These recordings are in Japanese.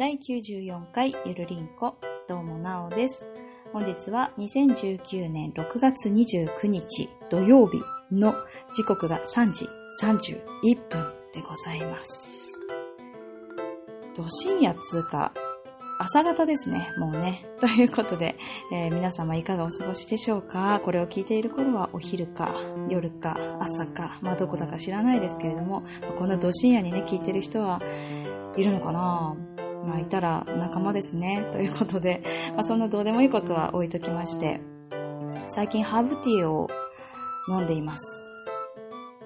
第94回ゆるりんこ、どうもなおです。本日は2019年6月29日土曜日の時刻が3時31分でございます。ど深夜つうか、朝方ですね、もうね。ということで、えー皆様いかがお過ごしでしょうか？これを聞いている頃はお昼か、夜か、朝か、まあどこだか知らないですけれども、こんなど深夜にね、聞いてる人はいるのかな？まあいたら仲間ですね。ということで、まあそんなどうでもいいことは置いときまして、最近ハーブティーを飲んでいます。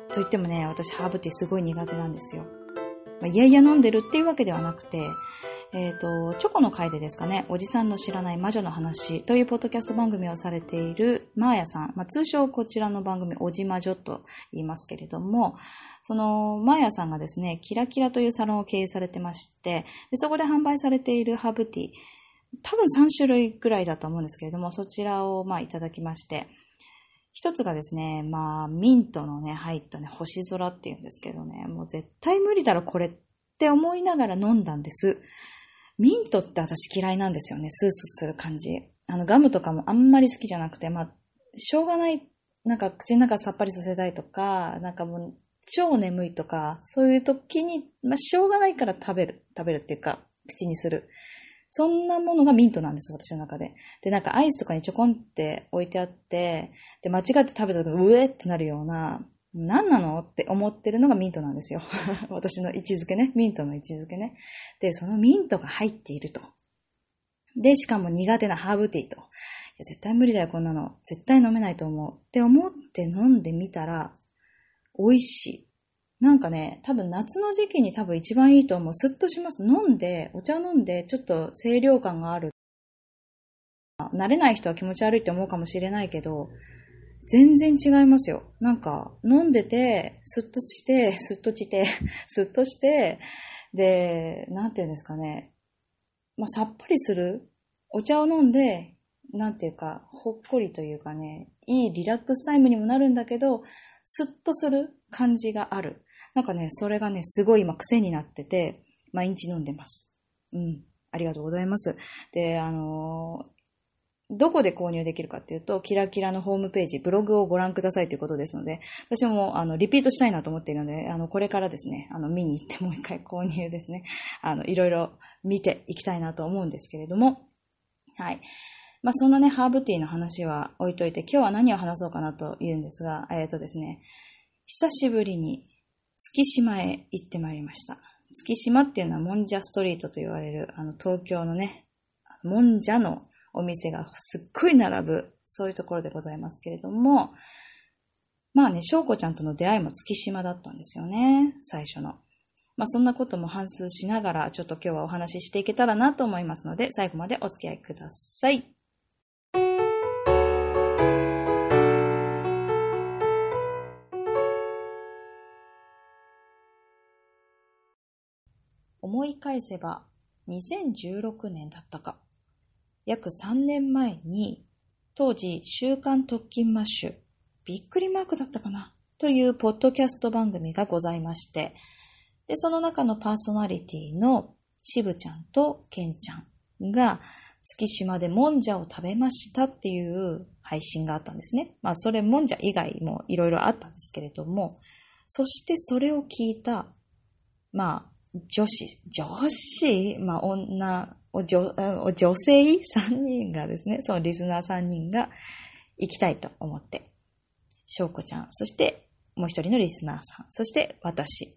と言ってもね、私ハーブティーすごい苦手なんですよ。まあ、いやいや飲んでるっていうわけではなくて、えっ、と、チョコの回でですかね、おじさんの知らない魔女の話というポッドキャスト番組をされているマーヤさん、まあ、通称こちらの番組、おじ魔女と言いますけれども、そのマーヤさんがですね、キラキラというサロンを経営されてまして、でそこで販売されているハーブティー、多分3種類ぐらいだと思うんですけれども、そちらをまあいただきまして、一つがですね、まあ、ミントのね、入ったね、星空っていうんですけどね、もう絶対無理だろ、これって思いながら飲んだんです。ミントって私嫌いなんですよね、スースーする感じ。あの、ガムとかもあんまり好きじゃなくて、まあ、しょうがない、なんか口の中さっぱりさせたいとか、なんかもう、超眠いとか、そういう時に、まあ、しょうがないから食べる、食べるっていうか、口にする。そんなものがミントなんです、私の中で。で、なんかアイスとかにちょこんって置いてあって、で、間違って食べた時、うえってなるような、何なのって思ってるのがミントなんですよ。私の位置づけね。ミントの位置づけね。で、そのミントが入っていると。で、しかも苦手なハーブティーと。いや、絶対無理だよ、こんなの。絶対飲めないと思う。って思って飲んでみたら、美味しい。なんかね、多分夏の時期に多分一番いいと思う。スッとします。飲んで、お茶飲んで、ちょっと清涼感がある。慣れない人は気持ち悪いって思うかもしれないけど、全然違いますよ。なんか、飲んでて、スッとして、スッとして、スッとして、で、なんていうんですかね。まあ、さっぱりする。お茶を飲んで、なんていうか、ほっこりというかね、いいリラックスタイムにもなるんだけど、スッとする感じがある。なんかね、それがね、すごい今癖になってて、毎日飲んでます。うん。ありがとうございます。で、あのーどこで購入できるかっていうと、キラキラのホームページ、ブログをご覧くださいということですので、私も、あの、リピートしたいなと思っているので、あの、これからですね、あの、見に行ってもう一回購入ですね、あの、いろいろ見ていきたいなと思うんですけれども、はい。まあ、そんなね、ハーブティーの話は置いといて、今日は何を話そうかなと言うんですが、えっ、とですね、久しぶりに月島へ行ってまいりました。月島っていうのはもんじゃストリートと言われる、あの、東京のね、もんじゃのお店がすっごい並ぶ、そういうところでございますけれども、まあね、翔子ちゃんとの出会いも月島だったんですよね、最初の。まあそんなことも反数しながら、ちょっと今日はお話ししていけたらなと思いますので、最後までお付き合いください。思い返せば、2016年だったか。約3年前に、当時、週刊特勤マッシュ、びっくりマークだったかなというポッドキャスト番組がございまして、で、その中のパーソナリティの渋ちゃんとケンちゃんが、月島でもんじゃを食べましたっていう配信があったんですね。まあ、それもんじゃ以外もいろいろあったんですけれども、そしてそれを聞いた、まあ、女子、女子、まあ、女、お女女性3人がですね、そのリスナー3人が行きたいと思って、翔子ちゃん、そしてもう一人のリスナーさん、そして私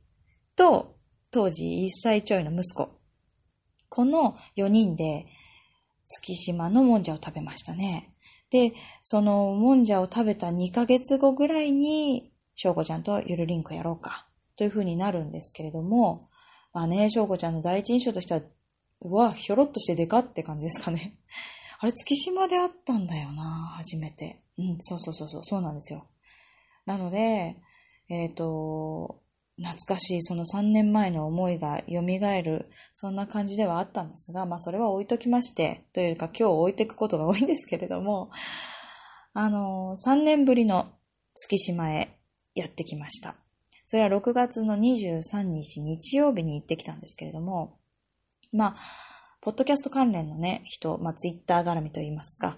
と、当時1歳ちょいの息子。この4人で月島のもんじゃを食べましたね。で、そのもんじゃを食べた2ヶ月後ぐらいに、翔子ちゃんとゆるりんこやろうか、という風になるんですけれども、まあね、翔子ちゃんの第一印象としては、うわ、ひょろっとしてでかって感じですかね。あれ、月島であったんだよな、初めて。うん、そうそうそうそう、なんですよ。なので、えっ、と、懐かしいその3年前の思いが蘇る、そんな感じではあったんですが、まあそれは置いときまして、というか今日置いていくことが多いんですけれども、あの、3年ぶりの月島へやってきました。それは6月の23日日曜日に行ってきたんですけれども、まあ、ポッドキャスト関連のね、人、まあ、ツイッター絡みと言いますか。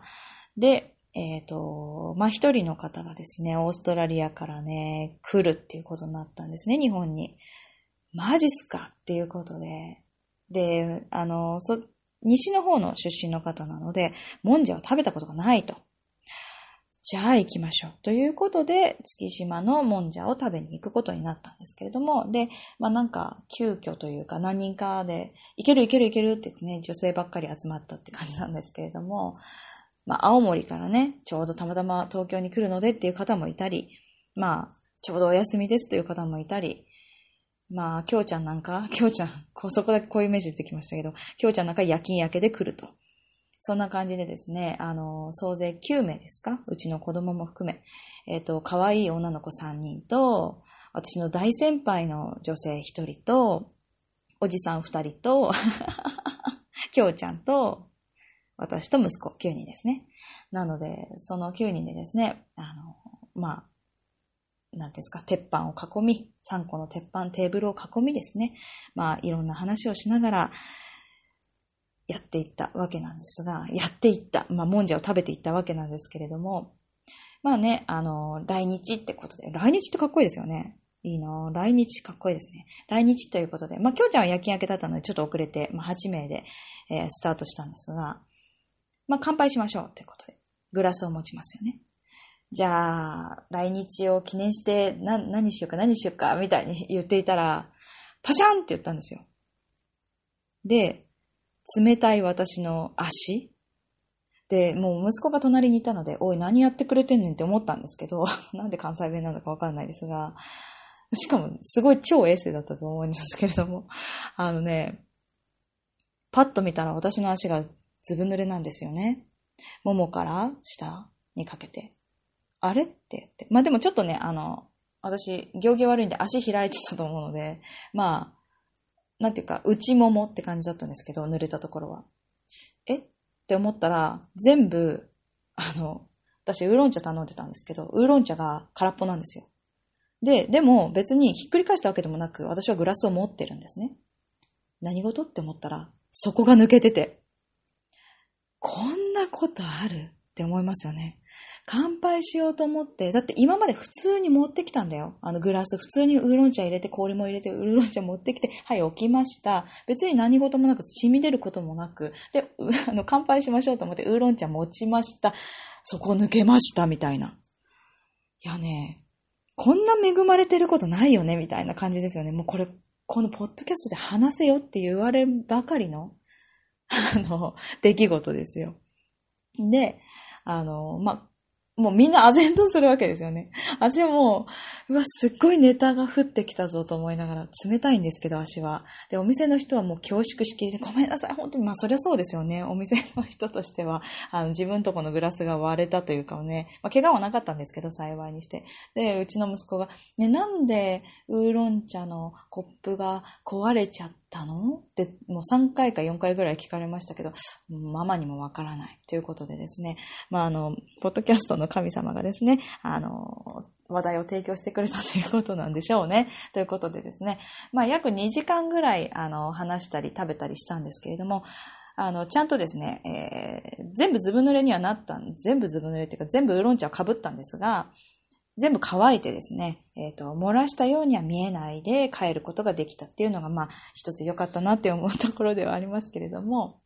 で、えっ、ー、と、まあ、一人の方がですね、オーストラリアからね、来るっていうことになったんですね、日本に。マジっすかっていうことで。で、あの、そ、西の方の出身の方なので、もんじゃを食べたことがないと。じゃあ行きましょう。ということで、月島のもんじゃを食べに行くことになったんですけれども、で、まあなんか、急遽というか何人かで、行ける行ける行けるって言ってね、女性ばっかり集まったって感じなんですけれども、まあ青森からね、ちょうどたまたま東京に来るのでっていう方もいたり、まあ、ちょうどお休みですという方もいたり、まあ、きょうちゃんなんか、きょうちゃん、こそこだけこういうイメージ出てきましたけど、きょうちゃんなんか夜勤明けで来ると。そんな感じでですね、あの、総勢9名ですか？うちの子供も含め、えっ、ー、と、可愛い女の子3人と、私の大先輩の女性1人と、おじさん2人と、きょうちゃんと、私と息子9人ですね。なので、その9人でですね、あの、まあ、なんですか、鉄板を囲み、3個の鉄板、テーブルを囲みですね、まあ、いろんな話をしながら、やっていったわけなんですが、やっていった、まあ、もんじゃを食べていったわけなんですけれども、まあね、あの、来日ってことで、来日ってかっこいいですよね。いいな来日かっこいいですね。来日ということで、まあ、きょうちゃんは夜勤明けだったので、ちょっと遅れて、まあ、8名で、えー、スタートしたんですが、まあ、乾杯しましょうということで、グラスを持ちますよね。じゃあ、来日を記念して、な、何しようか何しようか、みたいに言っていたら、パシャンって言ったんですよ。で、冷たい私の足？で、もう息子が隣にいたので、おい、何やってくれてんねんって思ったんですけど、なんで関西弁なのかわかんないですが、しかも、すごい超衛生だったと思うんですけれども、あのね、パッと見たら私の足がずぶ濡れなんですよね。ももから下にかけて。あれ？って言って。まあでもちょっとね、あの、私、行儀悪いんで足開いてたと思うので、まあ、なんていうか、内ももって感じだったんですけど、濡れたところは。え？って思ったら、全部、あの、私、ウーロン茶頼んでたんですけど、ウーロン茶が空っぽなんですよ。で、でも別にひっくり返したわけでもなく、私はグラスを持ってるんですね。何事？って思ったら、そこが抜けてて、こんなことある？って思いますよね。乾杯しようと思って、だって今まで普通に持ってきたんだよ。あのグラス、普通にウーロン茶入れて、氷も入れて、ウーロン茶持ってきて、はい、置きました。別に何事もなく、染み出ることもなく、で、あの、乾杯しましょうと思って、ウーロン茶持ちました。そこ抜けました、みたいな。いやね、こんな恵まれてることないよね、みたいな感じですよね。もうこれ、このポッドキャストで話せよって言わればかりの、あの、出来事ですよ。で、あの、まもうみんな唖然とするわけですよね。私はもう、うわ、すっごいネタが降ってきたぞと思いながら、冷たいんですけど、足は。で、お店の人はもう恐縮しきりで、ごめんなさい、本当に、まあ、そりゃそうですよね。お店の人としては、あの、自分とこのグラスが割れたというかね、まあ、怪我はなかったんですけど、幸いにして。で、うちの息子が、ね、なんで、ウーロン茶のコップが壊れちゃったたの？って、もう3回か4回ぐらい聞かれましたけど、ママにもわからない。ということでですね、まあ、あの、ポッドキャストの神様がですね、あの、話題を提供してくれたということなんでしょうね。ということでですね、まあ約2時間ぐらい、あの、話したり食べたりしたんですけれども、あの、ちゃんとですね、えー、全部ずぶ濡れにはなったん、全部ずぶ濡れっていうか全部ウーロン茶を被ったんですが、全部乾いてですね、えっ、ー、と、漏らしたようには見えないで帰ることができたっていうのが、まあ、一つ良かったなって思うところではありますけれども、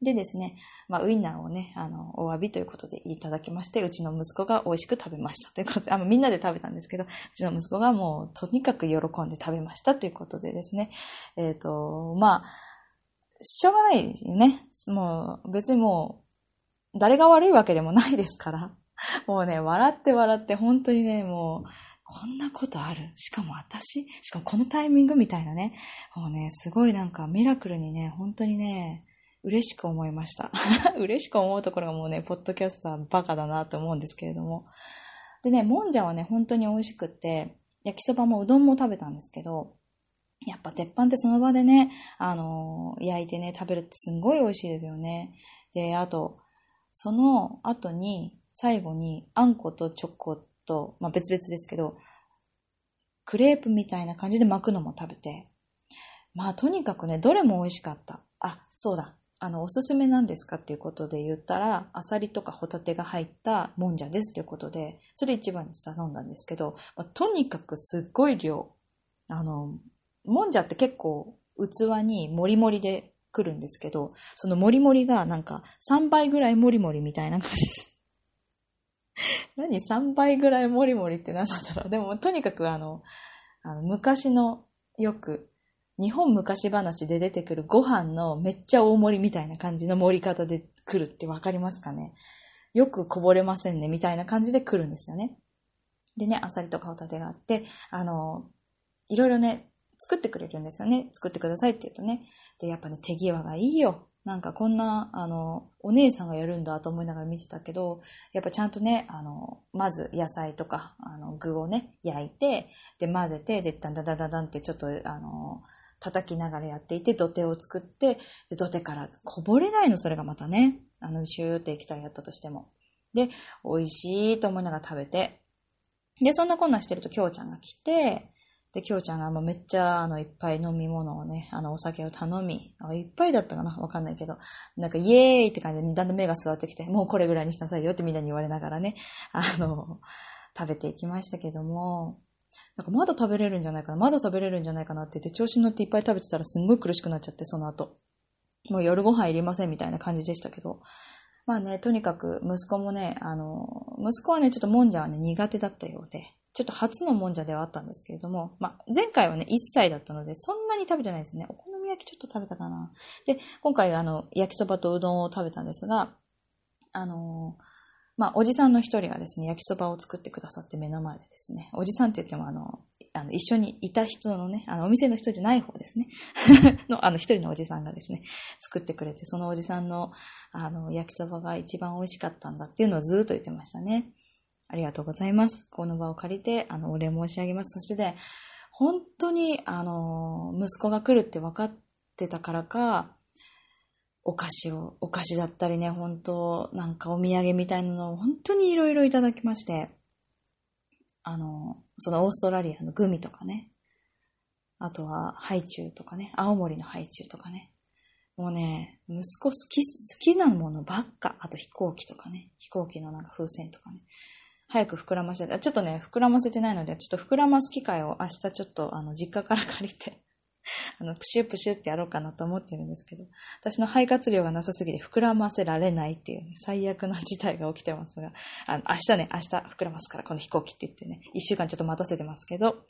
でですね、まあ、ウインナーをね、あの、お詫びということでいただきまして、うちの息子が美味しく食べましたということで、あみんなで食べたんですけど、うちの息子がもうとにかく喜んで食べましたということでですね、えっ、ー、と、まあ、しょうがないですよね。もう、別にもう、誰が悪いわけでもないですから。もうね、笑って笑って、本当にね、もう、こんなことあるしかも私しかもこのタイミングみたいなね。もうね、すごいなんかミラクルにね、本当にね、嬉しく思いました。嬉しく思うところがもうね、ポッドキャスターバカだなと思うんですけれども。でね、もんじゃはね、本当に美味しくって、焼きそばもうどんも食べたんですけど、やっぱ鉄板ってその場でね、あのー、焼いてね、食べるってすんごい美味しいですよね。で、あと、その後に、最後に、あんことチョコと、まあ別々ですけど、クレープみたいな感じで巻くのも食べて、まあとにかくね、どれも美味しかった。あ、そうだ。あの、おすすめなんですかっていうことで言ったら、アサリとかホタテが入ったもんじゃですっていうことで、それ一番に頼んだんですけど、まあ、とにかくすっごい量。あの、もんじゃって結構器にもりもりで来るんですけど、そのもりもりがなんか3倍ぐらいもりもりみたいな感じ。何 ?3 倍ぐらいもりもりって何なんだろう。でもとにかくあの、あの昔のよく日本昔話で出てくるご飯のめっちゃ大盛りみたいな感じの盛り方で来るってわかりますかねよくこぼれませんねみたいな感じで来るんですよね。でね、アサリとかホタテがあって、あの、いろいろね、作ってくれるんですよね。作ってくださいって言うとね。で、やっぱね、手際がいいよ。なんかこんな、あの、お姉さんがやるんだと思いながら見てたけど、やっぱちゃんとね、あの、まず野菜とか、あの、具をね、焼いて、で、混ぜて、で、ダンダダダダンってちょっと、あの、叩きながらやっていて、土手を作って、で土手からこぼれないの、それがまたね。あの、シューって液体やったとしても。で、美味しいと思いながら食べて。で、そんなこんなしてると、きょうちゃんが来て、で、きょうちゃんがもうめっちゃ、あの、いっぱい飲み物をね、あの、お酒を頼み、あいっぱいだったかなわかんないけど、なんか、イエーイって感じで、だんだん目が座ってきて、もうこれぐらいにしなさいよってみんなに言われながらね、あの、食べていきましたけども、なんかまだ食べれるんじゃないかな、まだ食べれるんじゃないかなって言って、調子に乗っていっぱい食べてたらすんごい苦しくなっちゃって、その後。もう夜ご飯いりませんみたいな感じでしたけど。まあね、とにかく息子もね、あの、息子はね、ちょっともんじゃはね、苦手だったようで、ちょっと初のもんじゃではあったんですけれども、まあ、前回はね、1歳だったので、そんなに食べてないですね。お好み焼きちょっと食べたかな。で、今回あの、焼きそばとうどんを食べたんですが、あのまあ、おじさんの一人がですね、焼きそばを作ってくださって目の前でですね、おじさんって言ってもあの、あの、一緒にいた人のね、あの、お店の人じゃない方ですね。の、あの、一人のおじさんがですね、作ってくれて、そのおじさんの、あの、焼きそばが一番美味しかったんだっていうのをずっと言ってましたね。ありがとうございます。この場を借りて、あの、お礼申し上げます。そしてね、本当に、あの、息子が来るって分かってたからか、お菓子を、お菓子だったりね、本当なんかお土産みたいなのを本当にいろいろいただきまして、あの、そのオーストラリアのグミとかね、あとはハイチュウとかね、青森のハイチュウとかね、もうね、息子好き、好きなものばっか、あと飛行機とかね、飛行機のなんか風船とかね、早く膨らませて、ちょっとね、膨らませてないので、ちょっと膨らます機会を明日ちょっとあの、実家から借りて あの、プシュプシュってやろうかなと思ってるんですけど、私の肺活量がなさすぎて膨らませられないっていうね、最悪な事態が起きてますが、あの、明日ね、明日膨らますから、この飛行機って言ってね、一週間ちょっと待たせてますけど、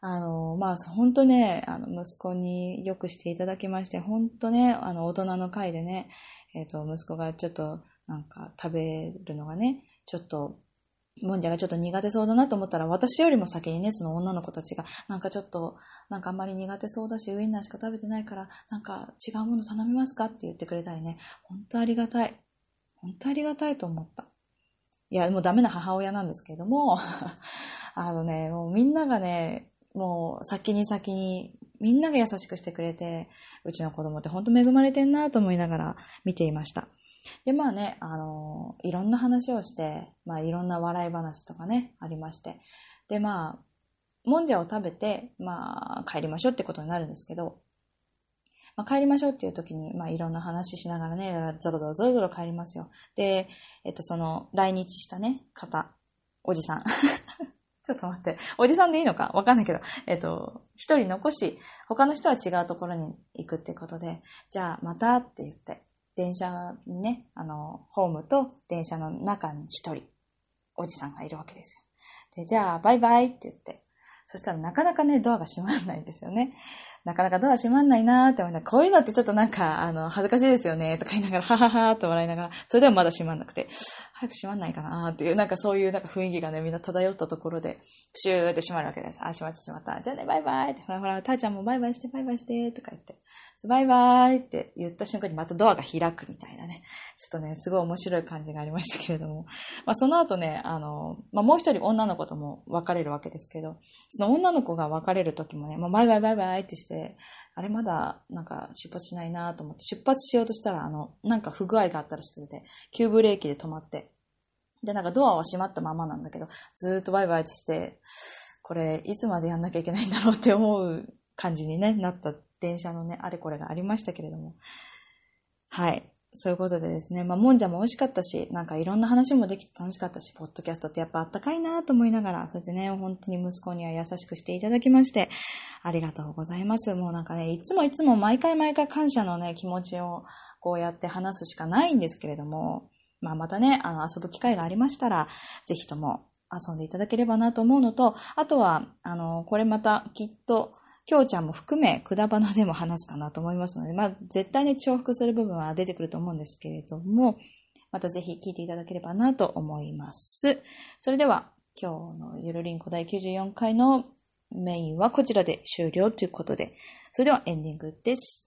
あの、まあ、本当ね、あの、息子によくしていただきまして、本当ね、あの、大人の会でね、えっ、ー、と、息子がちょっと、なんか、食べるのがね、ちょっと、もんじゃがちょっと苦手そうだなと思ったら、私よりも先にね、その女の子たちが、なんかちょっと、なんかあんまり苦手そうだし、ウインナーしか食べてないから、なんか違うもの頼みますかって言ってくれたりね、本当ありがたい。本当ありがたいと思った。いや、もうダメな母親なんですけれども、あのね、もうみんながね、もう先に先に、みんなが優しくしてくれて、うちの子供って本当恵まれてんなと思いながら見ていました。で、まあね、あのいろんな話をして、まあいろんな笑い話とかね、ありまして。で、まあ、もんじゃを食べて、まあ帰りましょうってことになるんですけど、まあ、帰りましょうっていう時に、まあいろんな話しながらね、ゾロゾロゾロゾロ帰りますよ。で、えっとその来日したね、方、おじさん。ちょっと待って。おじさんでいいのか？わかんないけど。えっと、一人残し、他の人は違うところに行くってことで、じゃあまたって言って、電車にね、あの、ホームと電車の中に一人、おじさんがいるわけですよ。で、じゃあ、バイバイって言って、そしたらなかなかね、ドアが閉まらないんですよね。なかなかドア閉まんないなーって思いながら、こういうのってちょっとなんか、あの、恥ずかしいですよね、とか言いながら、はははーと笑いながら、それでもまだ閉まんなくて、早く閉まんないかなーっていう、なんかそういうなんか雰囲気がね、みんな漂ったところで、プシューって閉まるわけです。あ、閉まってしまった。じゃあね、バイバイって、ほらほら、たーちゃんもバイバイして、バイバイして、とか言って、バイバイって言った瞬間にまたドアが開くみたいなね。ちょっとね、すごい面白い感じがありましたけれども。まあその後ね、あの、まあもう一人女の子とも別れるわけですけど、その女の子が別れる時もね、まあバイバイバイバイってして、あれまだなんか出発しないなと思って出発しようとしたら、あの、なんか不具合があったらしくて、急ブレーキで止まって、で、なんかドアは閉まったままなんだけど、ずーっとバイバイとして、これいつまでやんなきゃいけないんだろうって思う感じにね、なった電車のね、あれこれがありましたけれども。はい。そういうことでですね、まあ、もんじゃも美味しかったし、なんかいろんな話もできて楽しかったし、ポッドキャストってやっぱあったかいなと思いながら、そしてね、本当に息子には優しくしていただきまして、ありがとうございます。もうなんかね、いつもいつも毎回毎回感謝のね、気持ちをこうやって話すしかないんですけれども、まあまたね、あの遊ぶ機会がありましたら、ぜひとも遊んでいただければなと思うのと、あとは、あの、これまたきっと、きょうちゃんも含め、くだばなでも話すかなと思いますので、まあ、絶対に重複する部分は出てくると思うんですけれども、またぜひ聞いていただければなと思います。それでは、今日のゆるりんこ第94回のメインはこちらで終了ということで、それではエンディングです。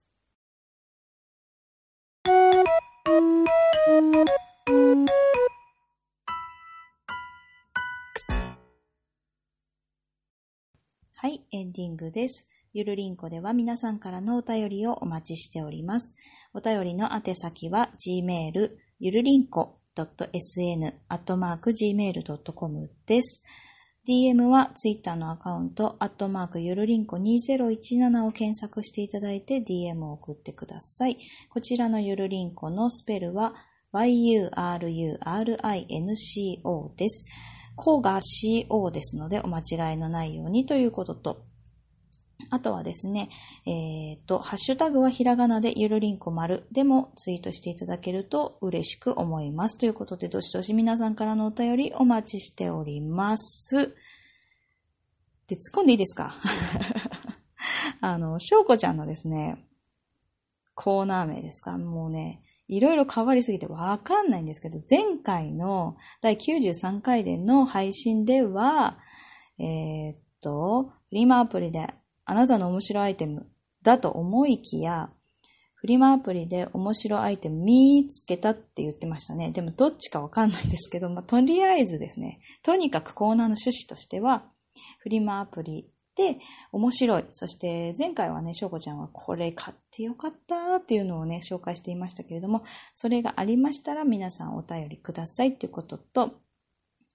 はい、エンディングです。ゆるりんこでは皆さんからのお便りをお待ちしております。お便りの宛先は gmail ゆるりんこ .sn.gmail.com です。DM は Twitter のアカウント、アットマークゆるりんこ2017を検索していただいて DM を送ってください。こちらのゆるりんこのスペルは yururinco です。こが CO ですのでお間違いのないようにということと、あとはですね、えっ、ー、と、ハッシュタグはひらがなでゆるりんこ丸でもツイートしていただけると嬉しく思います。ということで、どしどし皆さんからのお便りお待ちしております。で、突っ込んでいいですか？あの、しょうこちゃんのですね、コーナー名ですか？もうね、いろいろ変わりすぎてわかんないんですけど、前回の第93回での配信では、えー、っと、フリマアプリであなたの面白アイテムだと思いきや、フリマアプリで面白アイテム見つけたって言ってましたね。でもどっちかわかんないですけど、まあ、とりあえずですね、とにかくコーナーの趣旨としては、フリマアプリで、面白い。そして前回はね、しょうこちゃんはこれ買ってよかったっていうのをね、紹介していましたけれども、それがありましたら皆さんお便りくださいっていうことと、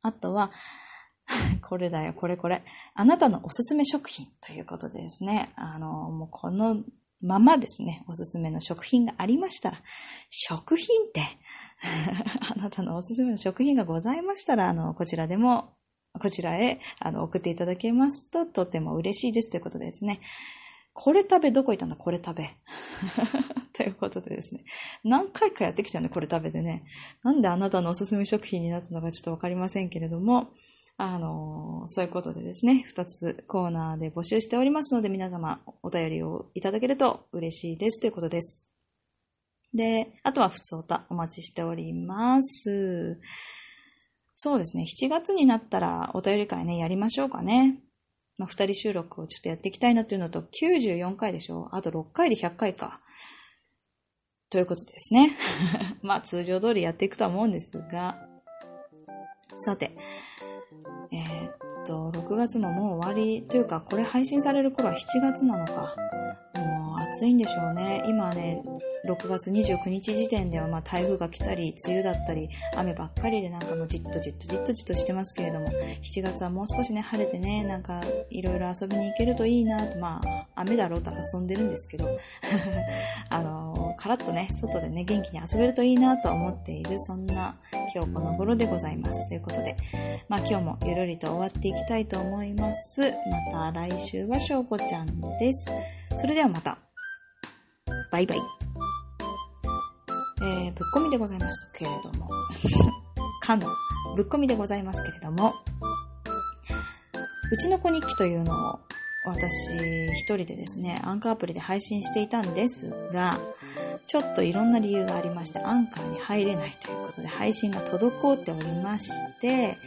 あとは、これだよ、これこれ。あなたのおすすめ食品ということでですね、あの、もうこのままですね、おすすめの食品がありましたら、食品って あなたのおすすめの食品がございましたら、あの、こちらでもこちらへあの送っていただけますととても嬉しいですということですね。これ食べどこ行ったんだ？これ食べ。ということでですね。何回かやってきたよね、これ食べでね。なんであなたのおすすめ食品になったのかちょっとわかりませんけれども、あの、そういうことでですね、二つコーナーで募集しておりますので、皆様お便りをいただけると嬉しいですということです。で、あとは普通歌お待ちしております。そうですね。7月になったらお便り会ね、やりましょうかね。まあ、二人収録をちょっとやっていきたいなっていうのと、94回でしょあと6回で100回か。ということですね。まあ、通常通りやっていくとは思うんですが。さて、えー、っと、6月ももう終わりというか、これ配信される頃は7月なのか。もう暑いんでしょうね。今ね、6月29日時点ではま台風が来たり、梅雨だったり、雨ばっかりでなんかもうじっとじっとじっとじっとしてますけれども、7月はもう少しね、晴れてね、なんかいろいろ遊びに行けるといいなと、まあ、雨だろうと遊んでるんですけど、あの、カラッとね、外でね、元気に遊べるといいなと思っている、そんな今日この頃でございます。ということで、まあ今日もゆるりと終わっていきたいと思います。また来週はしょうこちゃんです。それではまた。バイバイ。えー、ぶっ込みでございますけれども、かのぶっ込みでございますけれども、うちの子日記というのを私一人でですね、アンカーアプリで配信していたんですが、ちょっといろんな理由がありまして、アンカーに入れないということで配信が滞っておりまして、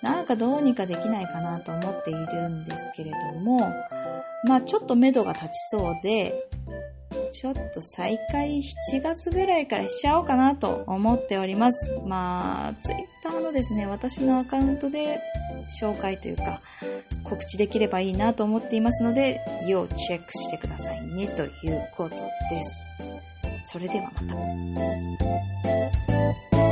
なんかどうにかできないかなと思っているんですけれども、まあちょっと目処が立ちそうで、ちょっと再開7月ぐらいからしちゃおうかなと思っております。まあ、ツイッターのですね、私のアカウントで紹介というか、告知できればいいなと思っていますので、要チェックしてくださいねということです。それではまた。